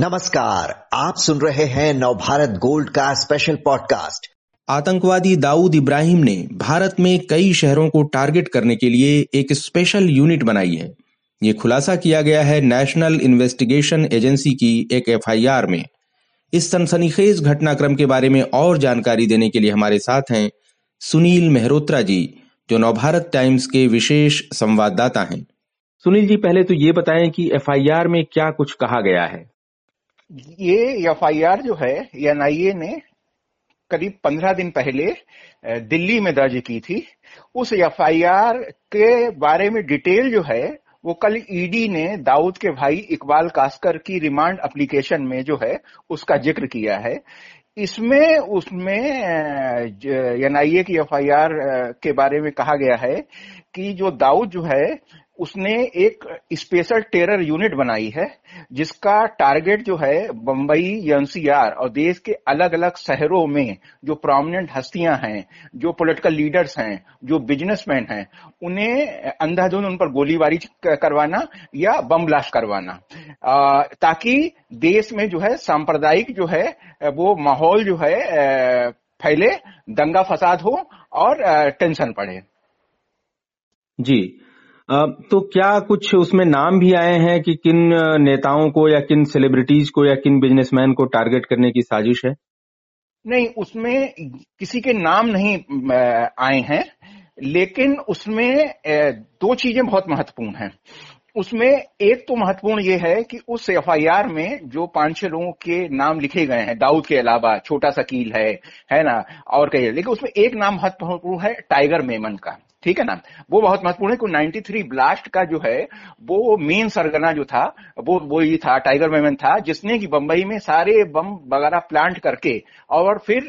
नमस्कार आप सुन रहे हैं नवभारत गोल्ड का स्पेशल पॉडकास्ट आतंकवादी दाऊद इब्राहिम ने भारत में कई शहरों को टारगेट करने के लिए एक स्पेशल यूनिट बनाई है। ये खुलासा किया गया है नेशनल इन्वेस्टिगेशन एजेंसी की एक एफआईआर में। इस सनसनीखेज घटनाक्रम के बारे में और जानकारी देने के लिए हमारे साथ हैं सुनील मेहरोत्रा जी जो नवभारत टाइम्स के विशेष संवाददाता हैं। सुनील जी पहले तो ये बताएँ कि एफआईआर में क्या कुछ कहा गया है। ये एफआईआर जो है एनआईए ने करीब पंद्रह दिन पहले दिल्ली में दर्ज की थी। उस एफआईआर के बारे में डिटेल जो है, वो कल ईडी ने दाऊद के भाई इकबाल कास्कर की रिमांड एप्लीकेशन में जो है, उसका ज़िक्र किया है। इसमें, उसमें एनआईए की एफआईआर के बारे में कहा गया है कि जो दाऊद जो है उसने एक स्पेशल टेरर यूनिट बनाई है, जिसका टारगेट जो है बम्बई एनसीआर और देश के अलग अलग शहरों में जो प्रोमिनेंट हस्तियाँ हैं, जो पॉलिटिकल लीडर्स हैं, जो बिजनेसमैन हैं, उन्हें अंधाधुंध उन पर गोलीबारी करवाना या बम ब्लास्ट करवाना। ताकि देश में जो है सांप्रदायिक जो है, वो माहौल जो है फैले, दंगा फसाद हो और टेंशन पड़े। जी। तो क्या कुछ उसमें नाम भी आए हैं कि किन नेताओं को या किन सेलिब्रिटीज को या किन बिजनेसमैन को टारगेट करने की साजिश है? नहीं, उसमें किसी के नाम नहीं आए हैं, लेकिन उसमें दो चीज़ें बहुत महत्वपूर्ण हैं। उसमें एक तो महत्वपूर्ण ये है कि उस एफआईआर में जो पाँच छह लोगों के नाम लिखे गए हैं, दाऊद के अलावा छोटा सकील है है ना, और कई, लेकिन उसमें एक नाम महत्वपूर्ण है, टाइगर मेमन का। ठीक है ना? वो बहुत महत्वपूर्ण है कि 93 ब्लास्ट का जो है वो मेन सरगना जो था वो वो ही था टाइगर मेमन था जिसने कि बंबई में सारे बम वगैरह प्लांट करके और फिर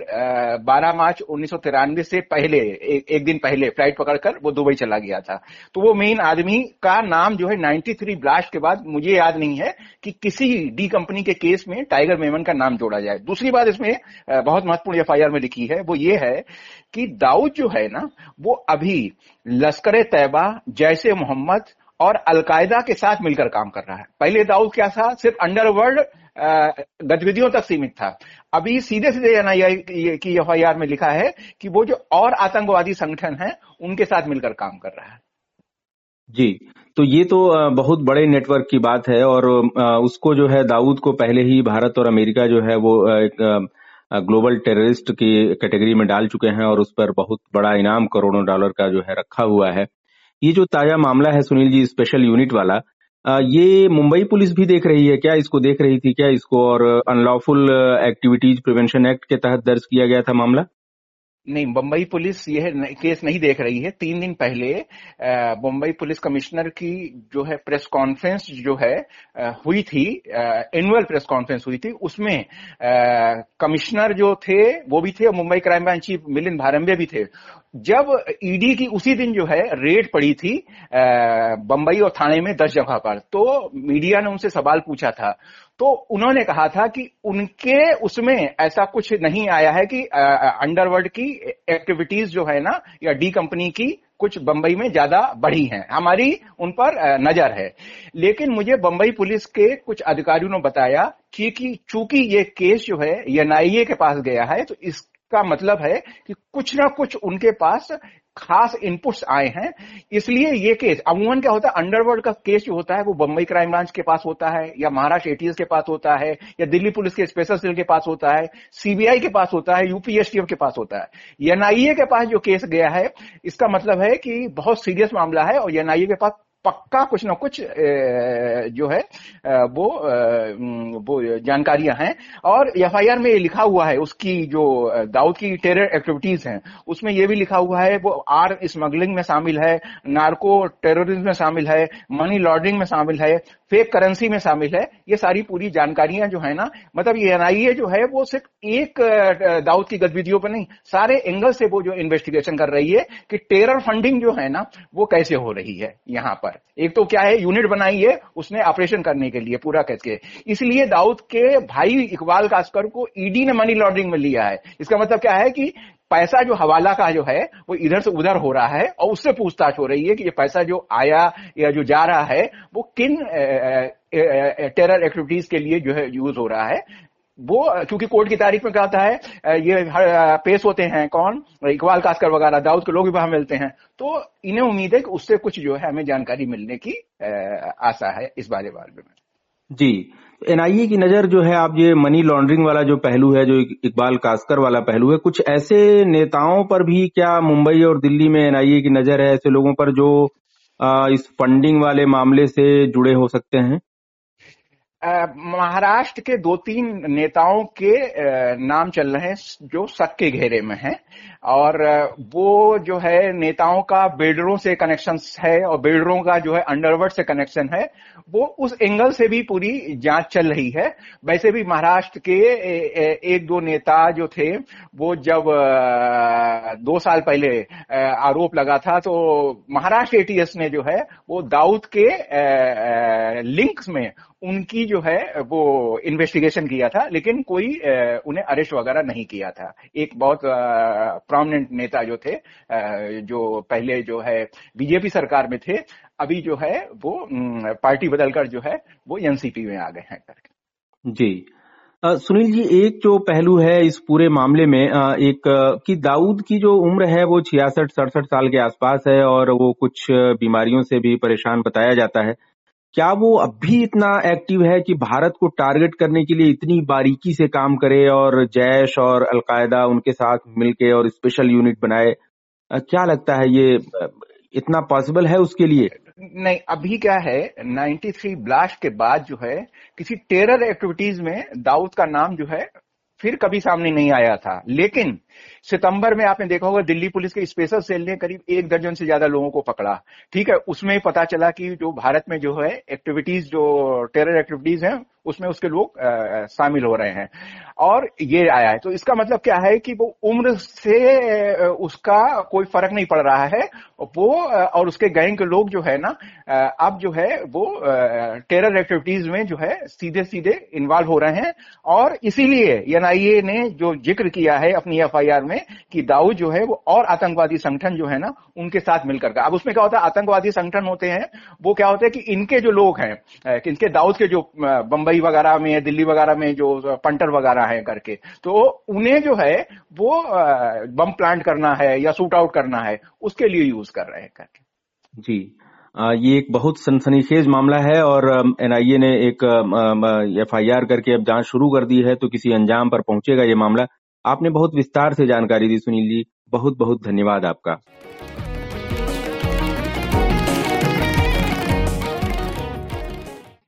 12 मार्च उन्नीस सौ तिरानवे से पहले ए, एक दिन पहले फ़्लाइट पकड़कर वो दुबई चला गया था। तो वो मेन आदमी का नाम जो है 93 ब्लास्ट के बाद मुझे याद नहीं है कि किसी डी कंपनी के केस में टाइगर मेमन का नाम जोड़ा जाए। दूसरी बात इसमें बहुत महत्वपूर्ण एफआईआर में लिखी है वो ये है कि दाऊद जो है ना वो अभी लश्कर तैयबा जैसे मोहम्मद और अलकायदा के साथ मिलकर काम कर रहा है। पहले दाऊद क्या था? सिर्फ़ अंडरवर्ल्ड गतिविधियों तक सीमित था। अभी सीधे सीधे की एफ़ आई आर में लिखा है कि वो जो और आतंकवादी संगठन है, उनके साथ मिलकर काम कर रहा है। जी तो ये तो बहुत बड़े नेटवर्क की बात है और उसको जो है दाऊद को पहले ही भारत और अमेरिका जो है वो एक ग्लोबल टेररिस्ट की कैटेगरी में डाल चुके हैं और उस पर बहुत बड़ा इनाम करोड़ों डॉलर का जो है रखा हुआ है। ये जो ताज़ा मामला है सुनील जी, स्पेशल यूनिट वाला ये मुंबई पुलिस भी देख रही है क्या? इसको देख रही थी क्या इसको? और अनलॉफुल एक्टिविटीज़ प्रिवेंशन एक्ट के तहत दर्ज किया गया था मामला? नहीं बम्बई पुलिस यह केस नहीं देख रही है। तीन दिन पहले बम्बई पुलिस कमिश्नर की जो है प्रेस कॉन्फ्रेंस जो है हुई थी एनुअल प्रेस कॉन्फ्रेंस हुई थी, उसमें कमिश्नर जो थे, वो भी थे और Mumbai crime branch chief Milind Bharambe भी थे। जब ईडी की उसी दिन जो है रेड पड़ी थी बंबई और थाने में दस जगह पर तो मीडिया ने उनसे सवाल पूछा था। तो उन्होंने कहा था कि उनके उसमें ऐसा कुछ नहीं आया है कि अंडरवर्ल्ड की एक्टिविटीज़ जो है ना, या डी कंपनी की कुछ बंबई में ज़्यादा बढ़ी हैं। हमारी उन पर नज़र है। लेकिन मुझे बंबई पुलिस के कुछ अधिकारियों ने बताया कि चूँकि ये केस जो है एनआईए के पास गया है तो इसका मतलब है कि कुछ ना कुछ उनके पास खास इनपुट्स आए हैं। इसलिए ये केस अमूमन क्या होता है? अंडरवर्ल्ड का केस जो होता है, वो बम्बई क्राइम ब्रांच के पास होता है, या महाराष्ट्र एटीएस के पास होता है, या दिल्ली पुलिस के स्पेशल सेल के पास होता है सीबीआई के पास होता है यूपीएसटीएफ के पास होता है। एनआईए के पास जो केस गया है, इसका मतलब है कि बहुत सीरियस मामला है, और एनआईए के पास पक्का कुछ ना कुछ जो है वो वो जानकारियाँ हैं। और एफआईआर में ये लिखा हुआ है, उसकी जो दाऊद की टेरर एक्टिविटीज़ हैं, उसमें ये भी लिखा हुआ है, वो आर स्मगलिंग में शामिल है, नार्को टेररिज्म में शामिल है मनी लॉन्ड्रिंग में शामिल है फेक करेंसी में शामिल है, ये सारी पूरी जानकारियाँ जो है ना मतलब ये एनआईए जो है, वो सिर्फ़ एक दाऊद की गतिविधियों पर नहीं, सारे एंगल से वो जो इन्वेस्टिगेशन कर रही है कि टेरर फंडिंग जो है ना, वो कैसे हो रही है यहाँ पर। पर। एक तो क्या है यूनिट बनाई है, उसने ऑपरेशन करने के लिए, पूरा करके। इसलिए दाऊद के भाई इकबाल कास्कर को ईडी ने मनी लॉन्ड्रिंग में लिया है। इसका मतलब क्या है कि पैसा जो हवाला का जो है, वो इधर से उधर हो रहा है और उससे पूछताछ हो रही है कि ये पैसा जो आया या जो जा रहा है, वो किन टेरर एक्टिविटीज़ के लिए जो है यूज़ हो रहा है। वो, क्योंकि कोर्ट की तारीख में क्या होता है ये पेश होते हैं कौन? इकबाल कास्कर वगैरह, दाऊद के लोग भी वहाँ मिलते हैं। तो इन्हें उम्मीद है कि उससे कुछ जो है, हमें जानकारी मिलने की आशा है इस बारे बारे में। जी, एनआईए की नज़र जो है, आप ये मनी लॉन्ड्रिंग वाला जो पहलू है, जो इकबाल कास्कर वाला पहलू है, कुछ ऐसे नेताओं पर भी क्या मुंबई और दिल्ली में एनआईए की नज़र है, ऐसे लोगों पर जो इस फंडिंग वाले मामले से जुड़े हो सकते हैं? महाराष्ट्र के दो तीन नेताओं के नाम चल रहे हैं, जो शक के घेरे में हैं। और वो जो है, नेताओं का बिल्डरों से कनेक्शन है और बिल्डरों का जो है अंडरवर्ल्ड से कनेक्शन है, वो उस एंगल से भी पूरी जाँच चल रही है। वैसे भी महाराष्ट्र के एक दो नेता जो थे, वो जब दो साल पहले आरोप लगा था तो महाराष्ट्र एटीएस ने जो है, वो दाऊद के लिंक्स में उनकी जो है, वो इन्वेस्टिगेशन किया था, लेकिन कोई उन्हें अरेस्ट वगैरह नहीं किया था। एक बहुत प्रोमिनेंट नेता जो थे जो पहले जो है बीजेपी सरकार में थे, अभी जो है वो पार्टी बदलकर जो है वो एनसीपी में आ गए हैं करके। जी। सुनील जी, एक जो पहलू है इस पूरे मामले में एक कि दाऊद की जो उम्र है वो छियासठ, सड़सठ साल के आसपास है और वो कुछ बीमारियों से भी परेशान बताया जाता है। क्या वो अब भी इतना एक्टिव है कि भारत को टारगेट करने के लिए इतनी बारीकी से काम करे और जैश और अलकायदा उनके साथ मिलके और स्पेशल यूनिट बनाए? क्या लगता है ये इतना पॉसिबल है उसके लिए? नहीं, अभी क्या है 93 ब्लास्ट के बाद जो है, किसी टेरर एक्टिविटीज़ में दाऊद का नाम जो है फिर कभी सामने नहीं आया था। लेकिन सितंबर में आपने देखा होगा, दिल्ली पुलिस के स्पेशल सेल ने करीब एक दर्जन से ज़्यादा लोगों को पकड़ा। ठीक है, उसमें पता चला कि जो भारत में जो है एक्टिविटीज़ जो टेरर एक्टिविटीज़ हैं उसमें उसके लोग शामिल हो रहे हैं। और ये आया है। तो इसका मतलब क्या है कि वो उम्र से उसका कोई फ़र्क नहीं पड़ रहा है। वो और उसके गैंग के लोग जो है ना अब जो है वो टेरर एक्टिविटीज़ में जो है सीधे सीधे इन्वॉल्व हो रहे हैं। और इसीलिए एनआईए ने जो ज़िक्र किया है अपनी एफआईआर में कि दाऊद जो है वो और आतंकवादी संगठन जो है ना, उनके साथ मिलकर का। अब उसमें क्या होता है? आतंकवादी संगठन होते हैं, वो क्या होता है कि इनके जो लोग हैं इनके दाऊद के जो बंबई वगैरह में, दिल्ली वगैरह में जो पंटर वगैरह है करके। तो उन्हें जो है, वो बम प्लांट करना है या सूट आउट करना है, उसके लिए यूज़ कर रहे हैं करके। जी। ये एक बहुत सनसनीखेज मामला है और एनआईए ने एक एफआईआर करके अब जाँच शुरू कर दी है तो किसी अंजाम पर पहुंचेगा ये मामला। आपने बहुत विस्तार से जानकारी दी, सुनील जी। बहुत बहुत धन्यवाद आपका।